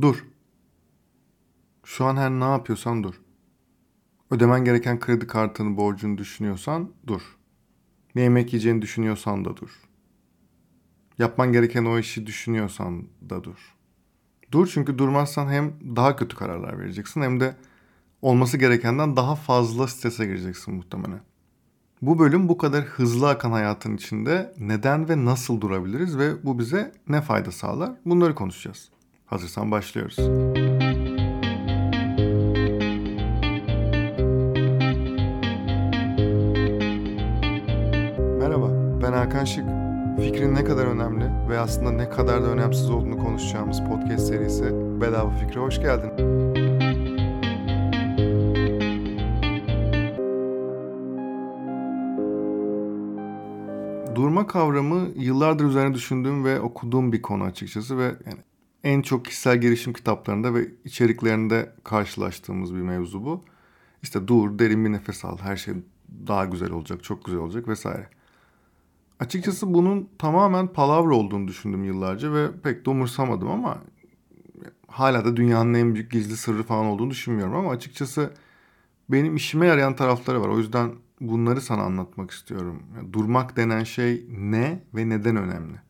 Dur. Şu an her ne yapıyorsan dur. Ödemen gereken kredi kartını, borcunu düşünüyorsan dur. Ne yemek yiyeceğini düşünüyorsan da dur. Yapman gereken o işi düşünüyorsan da dur. Dur çünkü durmazsan hem daha kötü kararlar vereceksin hem de olması gerekenden daha fazla strese gireceksin muhtemelen. Bu bölüm bu kadar hızlı akan hayatın içinde neden ve nasıl durabiliriz ve bu bize ne fayda sağlar? Bunları konuşacağız. Hazırsan başlıyoruz. Merhaba, ben Hakan Şık. Fikrin ne kadar önemli ve aslında ne kadar da önemsiz olduğunu konuşacağımız podcast serisi Bedava Fikre hoş geldin. Durma kavramı yıllardır üzerine düşündüğüm ve okuduğum bir konu açıkçası ve yani en çok kişisel gelişim kitaplarında ve içeriklerinde karşılaştığımız bir mevzu bu. İşte dur, derin bir nefes al, her şey daha güzel olacak, çok güzel olacak vesaire. Açıkçası bunun tamamen palavra olduğunu düşündüm yıllarca ve pek de umursamadım ama hala da dünyanın en büyük gizli sırrı falan olduğunu düşünmüyorum ama açıkçası benim işime yarayan tarafları var. O yüzden bunları sana anlatmak istiyorum. Durmak denen şey ne ve neden önemli?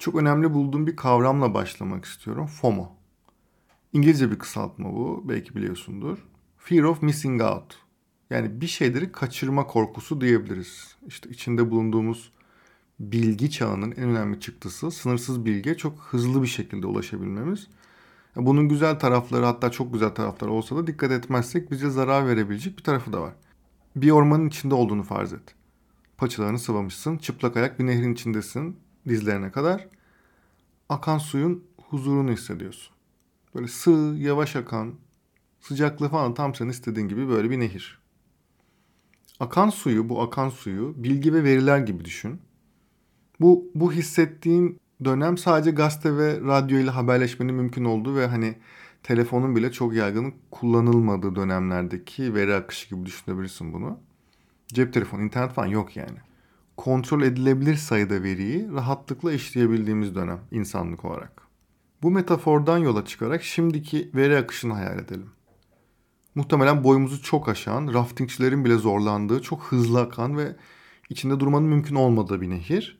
Çok önemli bulduğum bir kavramla başlamak istiyorum. FOMO. İngilizce bir kısaltma bu. Belki biliyorsundur. Fear of Missing Out. Yani bir şeyleri kaçırma korkusu diyebiliriz. İşte içinde bulunduğumuz bilgi çağının en önemli çıktısı sınırsız bilgiye çok hızlı bir şekilde ulaşabilmemiz. Bunun güzel tarafları hatta çok güzel tarafları olsa da dikkat etmezsek bize zarar verebilecek bir tarafı da var. Bir ormanın içinde olduğunu farz et. Paçalarını sıvamışsın, çıplak ayak bir nehrin içindesin dizlerine kadar. Akan suyun huzurunu hissediyorsun. Böyle sığ, yavaş akan, sıcaklığı falan tam senin istediğin gibi böyle bir nehir. Akan suyu, bu akan suyu bilgi ve veriler gibi düşün. Bu, bu hissettiğin dönem sadece gazete ve radyo ile haberleşmenin mümkün olduğu ve hani telefonun bile çok yaygın kullanılmadığı dönemlerdeki veri akışı gibi düşünebilirsin bunu. Cep telefonu, internet falan yok yani. Kontrol edilebilir sayıda veriyi rahatlıkla işleyebildiğimiz dönem insanlık olarak. Bu metafordan yola çıkarak şimdiki veri akışını hayal edelim. Muhtemelen boyumuzu çok aşan, raftingçilerin bile zorlandığı, çok hızlı akan ve içinde durmanın mümkün olmadığı bir nehir.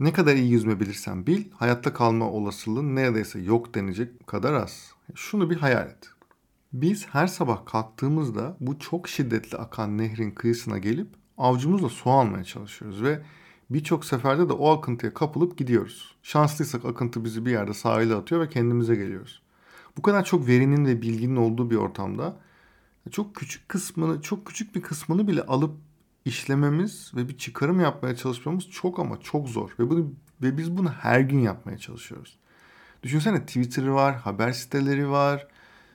Ne kadar iyi yüzme bilirsen bil, hayatta kalma olasılığın neredeyse yok denecek kadar az. Şunu bir hayal et. Biz her sabah kalktığımızda bu çok şiddetli akan nehrin kıyısına gelip avcumuzla su almaya çalışıyoruz ve birçok seferde de o akıntıya kapılıp gidiyoruz. Şanslıysak akıntı bizi bir yerde sahile atıyor ve kendimize geliyoruz. Bu kadar çok verinin ve bilginin olduğu bir ortamda çok küçük kısmını, çok küçük bir kısmını bile alıp işlememiz ve bir çıkarım yapmaya çalışmamız çok ama çok zor. Ve bunu ve biz bunu her gün yapmaya çalışıyoruz. Düşünsene Twitter var, haber siteleri var.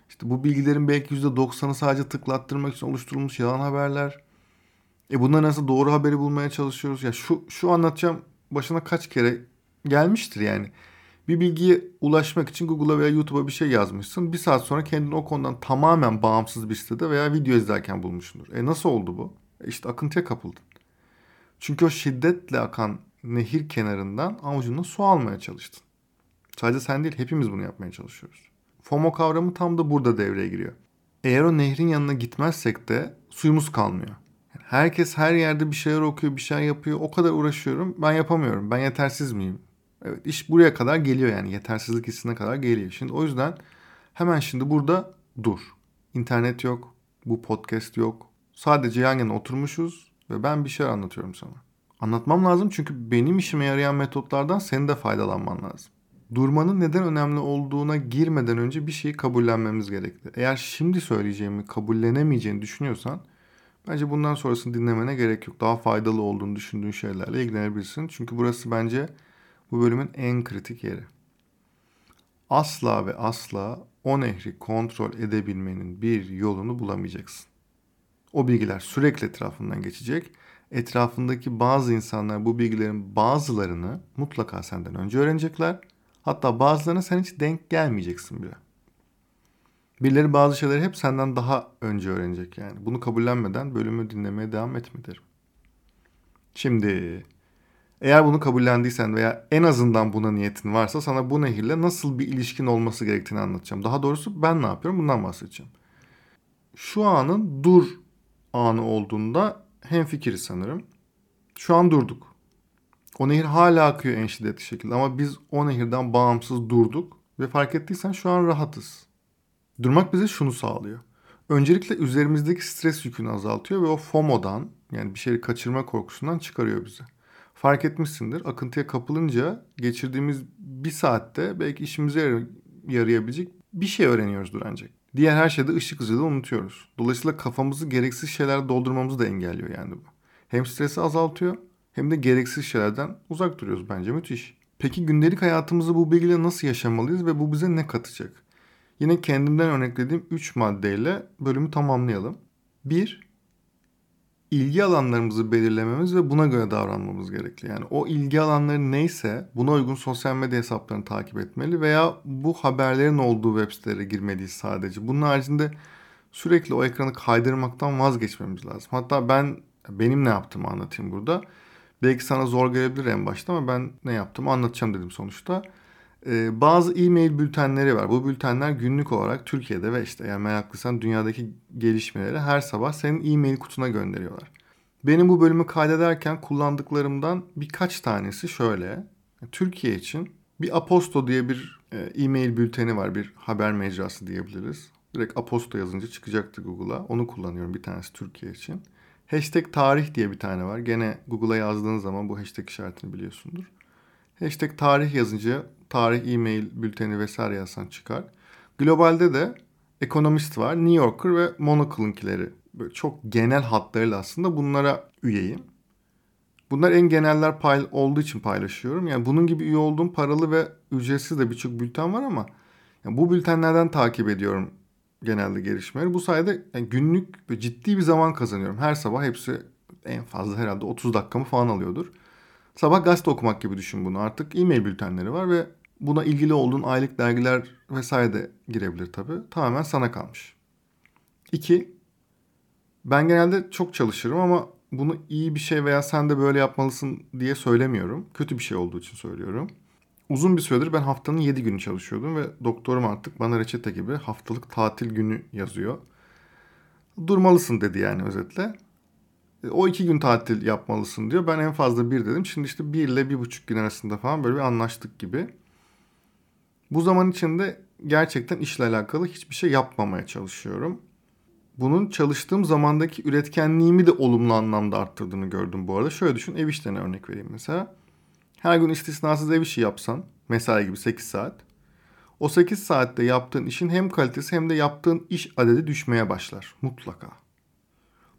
İşte bu bilgilerin belki %90'ı sadece tıklattırmak için oluşturulmuş yalan haberler. E bunlar nasıl doğru haberi bulmaya çalışıyoruz? Ya şu şu anlatacağım başına kaç kere gelmiştir yani. Bir bilgiye ulaşmak için Google'a veya YouTube'a bir şey yazmışsın. Bir saat sonra kendini o konudan tamamen bağımsız bir sitede veya video izlerken bulmuşsundur. E nasıl oldu bu? E işte akıntıya kapıldın. Çünkü o şiddetle akan nehir kenarından avucuna su almaya çalıştın. Sadece sen değil hepimiz bunu yapmaya çalışıyoruz. FOMO kavramı tam da burada devreye giriyor. Eğer o nehrin yanına gitmezsek de suyumuz kalmıyor. Herkes her yerde bir şeyler okuyor, bir şey yapıyor. O kadar uğraşıyorum. Ben yapamıyorum. Ben yetersiz miyim? Evet iş buraya kadar geliyor yani. Yetersizlik hissine kadar geliyor. Şimdi o yüzden hemen şimdi burada dur. İnternet yok. Bu podcast yok. Sadece yan yana oturmuşuz ve ben bir şey anlatıyorum sana. Anlatmam lazım çünkü benim işime yarayan metotlardan senin de faydalanman lazım. Durmanın neden önemli olduğuna girmeden önce bir şeyi kabullenmemiz gerekli. Eğer şimdi söyleyeceğimi kabullenemeyeceğini düşünüyorsan bence bundan sonrasını dinlemene gerek yok. Daha faydalı olduğunu düşündüğün şeylerle ilgilenebilirsin. Çünkü burası bence bu bölümün en kritik yeri. Asla ve asla o nehri kontrol edebilmenin bir yolunu bulamayacaksın. O bilgiler sürekli etrafından geçecek. Etrafındaki bazı insanlar bu bilgilerin bazılarını mutlaka senden önce öğrenecekler. Hatta bazılarına sen hiç denk gelmeyeceksin bile. Birileri bazı şeyleri hep senden daha önce öğrenecek yani. Bunu kabullenmeden bölümü dinlemeye devam etme derim. Şimdi Eğer bunu kabullendiysen veya en azından buna niyetin varsa sana bu nehirle nasıl bir ilişkin olması gerektiğini anlatacağım. Daha doğrusu ben ne yapıyorum bundan bahsedeceğim. Şu anın dur anı olduğunda hemfikiriz sanırım. Şu an durduk. O nehir hala akıyor en şiddetli şekilde ama biz o nehirden bağımsız durduk ve fark ettiysen şu an rahatız. Durmak bize şunu sağlıyor. Öncelikle üzerimizdeki stres yükünü azaltıyor ve o FOMO'dan yani bir şeyi kaçırma korkusundan çıkarıyor bizi. Fark etmişsindir akıntıya kapılınca geçirdiğimiz bir saatte belki işimize yarayabilecek bir şey öğreniyoruzdur ancak. Diğer her şeyde ışık hızıyla unutuyoruz. Dolayısıyla kafamızı gereksiz şeyler doldurmamızı da engelliyor yani bu. Hem stresi azaltıyor hem de gereksiz şeylerden uzak duruyoruz bence müthiş. Peki gündelik hayatımızı bu bilgiyle nasıl yaşamalıyız ve bu bize ne katacak? Yine kendimden örneklediğim 3 maddeyle bölümü tamamlayalım. 1. İlgi alanlarımızı belirlememiz ve buna göre davranmamız gerekli. Yani o ilgi alanları neyse buna uygun sosyal medya hesaplarını takip etmeli veya bu haberlerin olduğu web sitelere girmeliyiz sadece. Bunun haricinde sürekli o ekranı kaydırmaktan vazgeçmemiz lazım. Hatta ben benim ne yaptığımı anlatayım burada. Belki sana zor gelebilir en başta ama ben ne yaptığımı anlatacağım dedim sonuçta. Ee, bazı e-mail bültenleri var. Bu bültenler günlük olarak Türkiye'de ve işte yani meraklıysan dünyadaki gelişmeleri her sabah senin e-mail kutuna gönderiyorlar. Benim bu bölümü kaydederken kullandıklarımdan birkaç tanesi şöyle. Türkiye için bir Aposto diye bir e, e-mail bülteni var. Bir haber mecrası diyebiliriz. Direkt Aposto yazınca çıkacaktı Google'a. Onu kullanıyorum bir tanesi Türkiye için. Hashtag tarih diye bir tane var. Gene Google'a yazdığın zaman bu hashtag işaretini biliyorsundur. Hashtag tarih yazınca tarih, e-mail, bülteni vesaire yazsan çıkar. Globalde de Economist var, New Yorker ve Monocle'ınkileri. Böyle çok genel hatlarıyla aslında bunlara üyeyim. Bunlar en geneller pay olduğu için paylaşıyorum. Yani bunun gibi üye olduğum paralı ve ücretsiz de birçok bülten var ama yani bu bültenlerden takip ediyorum genelde gelişmeleri. Bu sayede yani günlük ciddi bir zaman kazanıyorum. Her sabah hepsi en fazla herhalde 30 dakikamı falan alıyordur. Sabah gazete okumak gibi düşün bunu. Artık e-mail bültenleri var ve buna ilgili olduğun aylık dergiler vesaire de girebilir tabii. Tamamen sana kalmış. İki, ben genelde çok çalışırım ama bunu iyi bir şey veya sen de böyle yapmalısın diye söylemiyorum. Kötü bir şey olduğu için söylüyorum. Uzun bir süredir ben haftanın 7 günü çalışıyordum ve doktorum artık bana reçete gibi haftalık tatil günü yazıyor. Durmalısın dedi yani özetle. E, o iki gün tatil yapmalısın diyor. Ben en fazla bir dedim. Şimdi işte bir ile bir buçuk gün arasında falan böyle bir anlaştık gibi. Bu zaman içinde gerçekten işle alakalı hiçbir şey yapmamaya çalışıyorum. Bunun çalıştığım zamandaki üretkenliğimi de olumlu anlamda arttırdığını gördüm bu arada. Şöyle düşün ev işlerine örnek vereyim mesela. Her gün istisnasız ev işi yapsan mesai gibi 8 saat. O 8 saatte yaptığın işin hem kalitesi hem de yaptığın iş adedi düşmeye başlar mutlaka.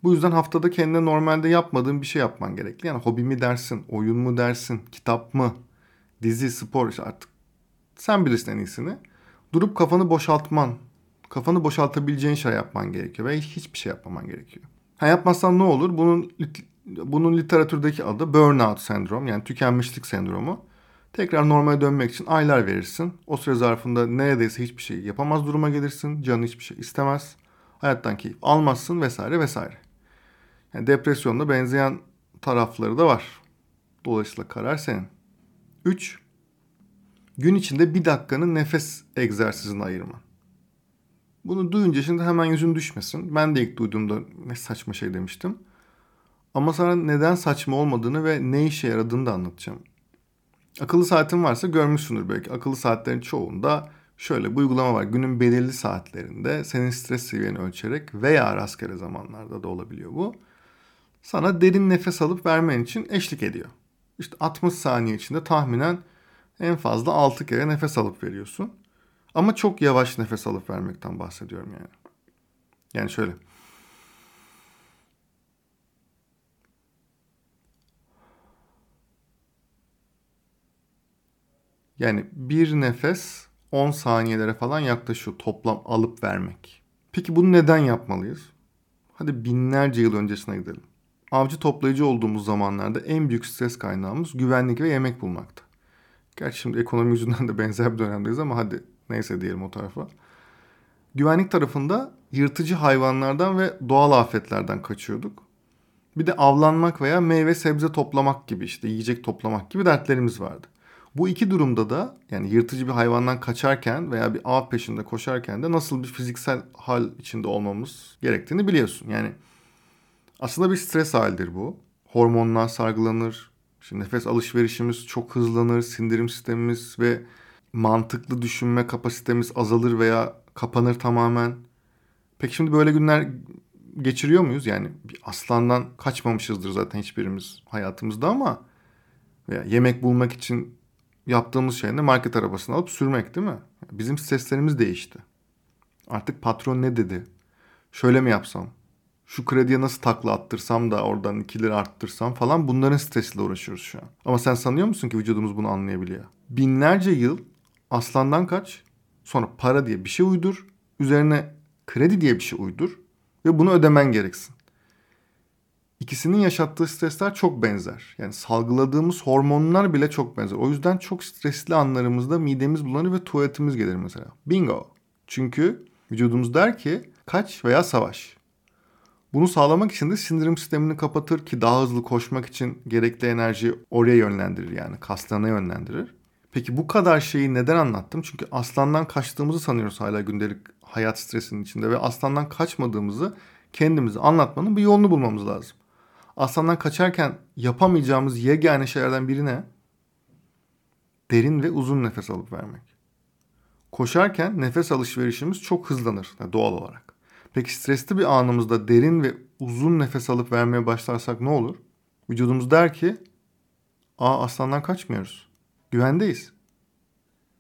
Bu yüzden haftada kendine normalde yapmadığın bir şey yapman gerekli. Yani hobi mi dersin, oyun mu dersin, kitap mı, dizi, spor işte artık sen bilirsin en iyisini. Durup kafanı boşaltman, kafanı boşaltabileceğin şey yapman gerekiyor ve hiçbir şey yapmaman gerekiyor. Ha yapmazsan ne olur? Bunun bunun literatürdeki adı burnout sendrom yani tükenmişlik sendromu. Tekrar normale dönmek için aylar verirsin. O süre zarfında neredeyse hiçbir şey yapamaz duruma gelirsin. Canın hiçbir şey istemez. Hayattan keyif almazsın vesaire vesaire. Yani depresyonda benzeyen tarafları da var. Dolayısıyla karar senin. 3. Gün içinde bir dakikanın nefes egzersizine ayırman. Bunu duyunca şimdi hemen yüzün düşmesin. Ben de ilk duyduğumda ne saçma şey demiştim. Ama sana neden saçma olmadığını ve ne işe yaradığını da anlatacağım. Akıllı saatin varsa görmüşsündür belki. Akıllı saatlerin çoğunda şöyle bir uygulama var. Günün belirli saatlerinde senin stres seviyeni ölçerek veya rastgele zamanlarda da olabiliyor bu. Sana derin nefes alıp vermen için eşlik ediyor. İşte 60 saniye içinde tahminen en fazla 6 kere nefes alıp veriyorsun. Ama çok yavaş nefes alıp vermekten bahsediyorum yani. Yani şöyle. Yani bir nefes 10 saniyelere falan yaklaşıyor toplam alıp vermek. Peki bunu neden yapmalıyız? Hadi binlerce yıl öncesine gidelim. Avcı toplayıcı olduğumuz zamanlarda en büyük stres kaynağımız güvenlik ve yemek bulmaktı. Gerçi şimdi ekonomi yüzünden de benzer bir dönemdeyiz ama hadi neyse diyelim o tarafa. Güvenlik tarafında yırtıcı hayvanlardan ve doğal afetlerden kaçıyorduk. Bir de avlanmak veya meyve sebze toplamak gibi işte yiyecek toplamak gibi dertlerimiz vardı. Bu iki durumda da yani yırtıcı bir hayvandan kaçarken veya bir av peşinde koşarken de nasıl bir fiziksel hal içinde olmamız gerektiğini biliyorsun. Yani aslında bir stres halidir bu. Hormonlar salgılanır, işte nefes alışverişimiz çok hızlanır, sindirim sistemimiz ve mantıklı düşünme kapasitemiz azalır veya kapanır tamamen. Peki şimdi böyle günler geçiriyor muyuz? Yani bir aslandan kaçmamışızdır zaten hiçbirimiz hayatımızda ama veya yemek bulmak için yaptığımız şey ne? Market arabasını alıp sürmek değil mi? Bizim streslerimiz değişti. Artık patron ne dedi? Şöyle mi yapsam? Şu krediye nasıl takla attırsam da oradan 2 lira arttırsam falan bunların stresiyle uğraşıyoruz şu an. Ama sen sanıyor musun ki vücudumuz bunu anlayabiliyor? Binlerce yıl aslandan kaç, sonra para diye bir şey uydur, üzerine kredi diye bir şey uydur ve bunu ödemen gereksin. İkisinin yaşattığı stresler çok benzer. Yani salgıladığımız hormonlar bile çok benzer. O yüzden çok stresli anlarımızda midemiz bulanır ve tuvaletimiz gelir mesela. Bingo. Çünkü vücudumuz der ki kaç veya savaş. Bunu sağlamak için de sindirim sistemini kapatır ki daha hızlı koşmak için gerekli enerjiyi oraya yönlendirir yani kaslarına yönlendirir. Peki bu kadar şeyi neden anlattım? Çünkü aslandan kaçtığımızı sanıyoruz hala gündelik hayat stresinin içinde ve aslandan kaçmadığımızı kendimize anlatmanın bir yolunu bulmamız lazım. Aslandan kaçarken yapamayacağımız yegane şeylerden biri ne? Derin ve uzun nefes alıp vermek. Koşarken nefes alışverişimiz çok hızlanır yani doğal olarak. Peki stresli bir anımızda derin ve uzun nefes alıp vermeye başlarsak ne olur? Vücudumuz der ki, aa aslandan kaçmıyoruz. Güvendeyiz.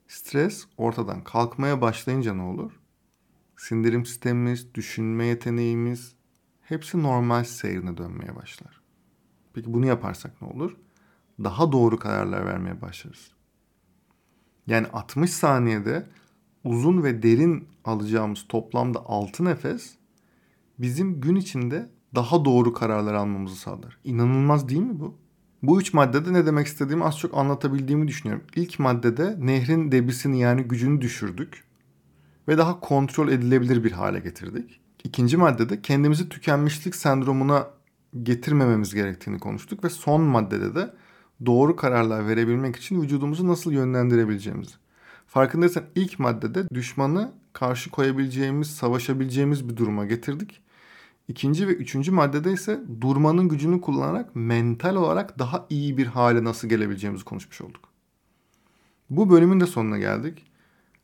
Stres ortadan kalkmaya başlayınca ne olur? Sindirim sistemimiz, düşünme yeteneğimiz hepsi normal seyrine dönmeye başlar. Peki bunu yaparsak ne olur? Daha doğru kararlar vermeye başlarız. Yani 60 saniyede uzun ve derin alacağımız toplamda 6 nefes bizim gün içinde daha doğru kararlar almamızı sağlar. İnanılmaz değil mi bu? Bu üç maddede ne demek istediğimi az çok anlatabildiğimi düşünüyorum. İlk maddede nehrin debisini yani gücünü düşürdük ve daha kontrol edilebilir bir hale getirdik. İkinci maddede kendimizi tükenmişlik sendromuna getirmememiz gerektiğini konuştuk ve son maddede de doğru kararlar verebilmek için vücudumuzu nasıl yönlendirebileceğimizi. Farkındaysan ilk maddede düşmanı karşı koyabileceğimiz, savaşabileceğimiz bir duruma getirdik. İkinci ve üçüncü maddede ise durmanın gücünü kullanarak mental olarak daha iyi bir hale nasıl gelebileceğimizi konuşmuş olduk. Bu bölümün de sonuna geldik.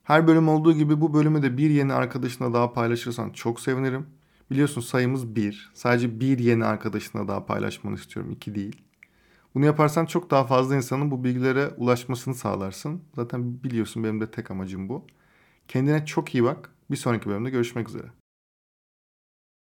Her bölüm olduğu gibi bu bölümü de bir yeni arkadaşına daha paylaşırsan çok sevinirim. Biliyorsun sayımız bir. Sadece bir yeni arkadaşına daha paylaşmanı istiyorum. iki değil. Bunu yaparsan çok daha fazla insanın bu bilgilere ulaşmasını sağlarsın. Zaten biliyorsun benim de tek amacım bu. Kendine çok iyi bak. Bir sonraki bölümde görüşmek üzere.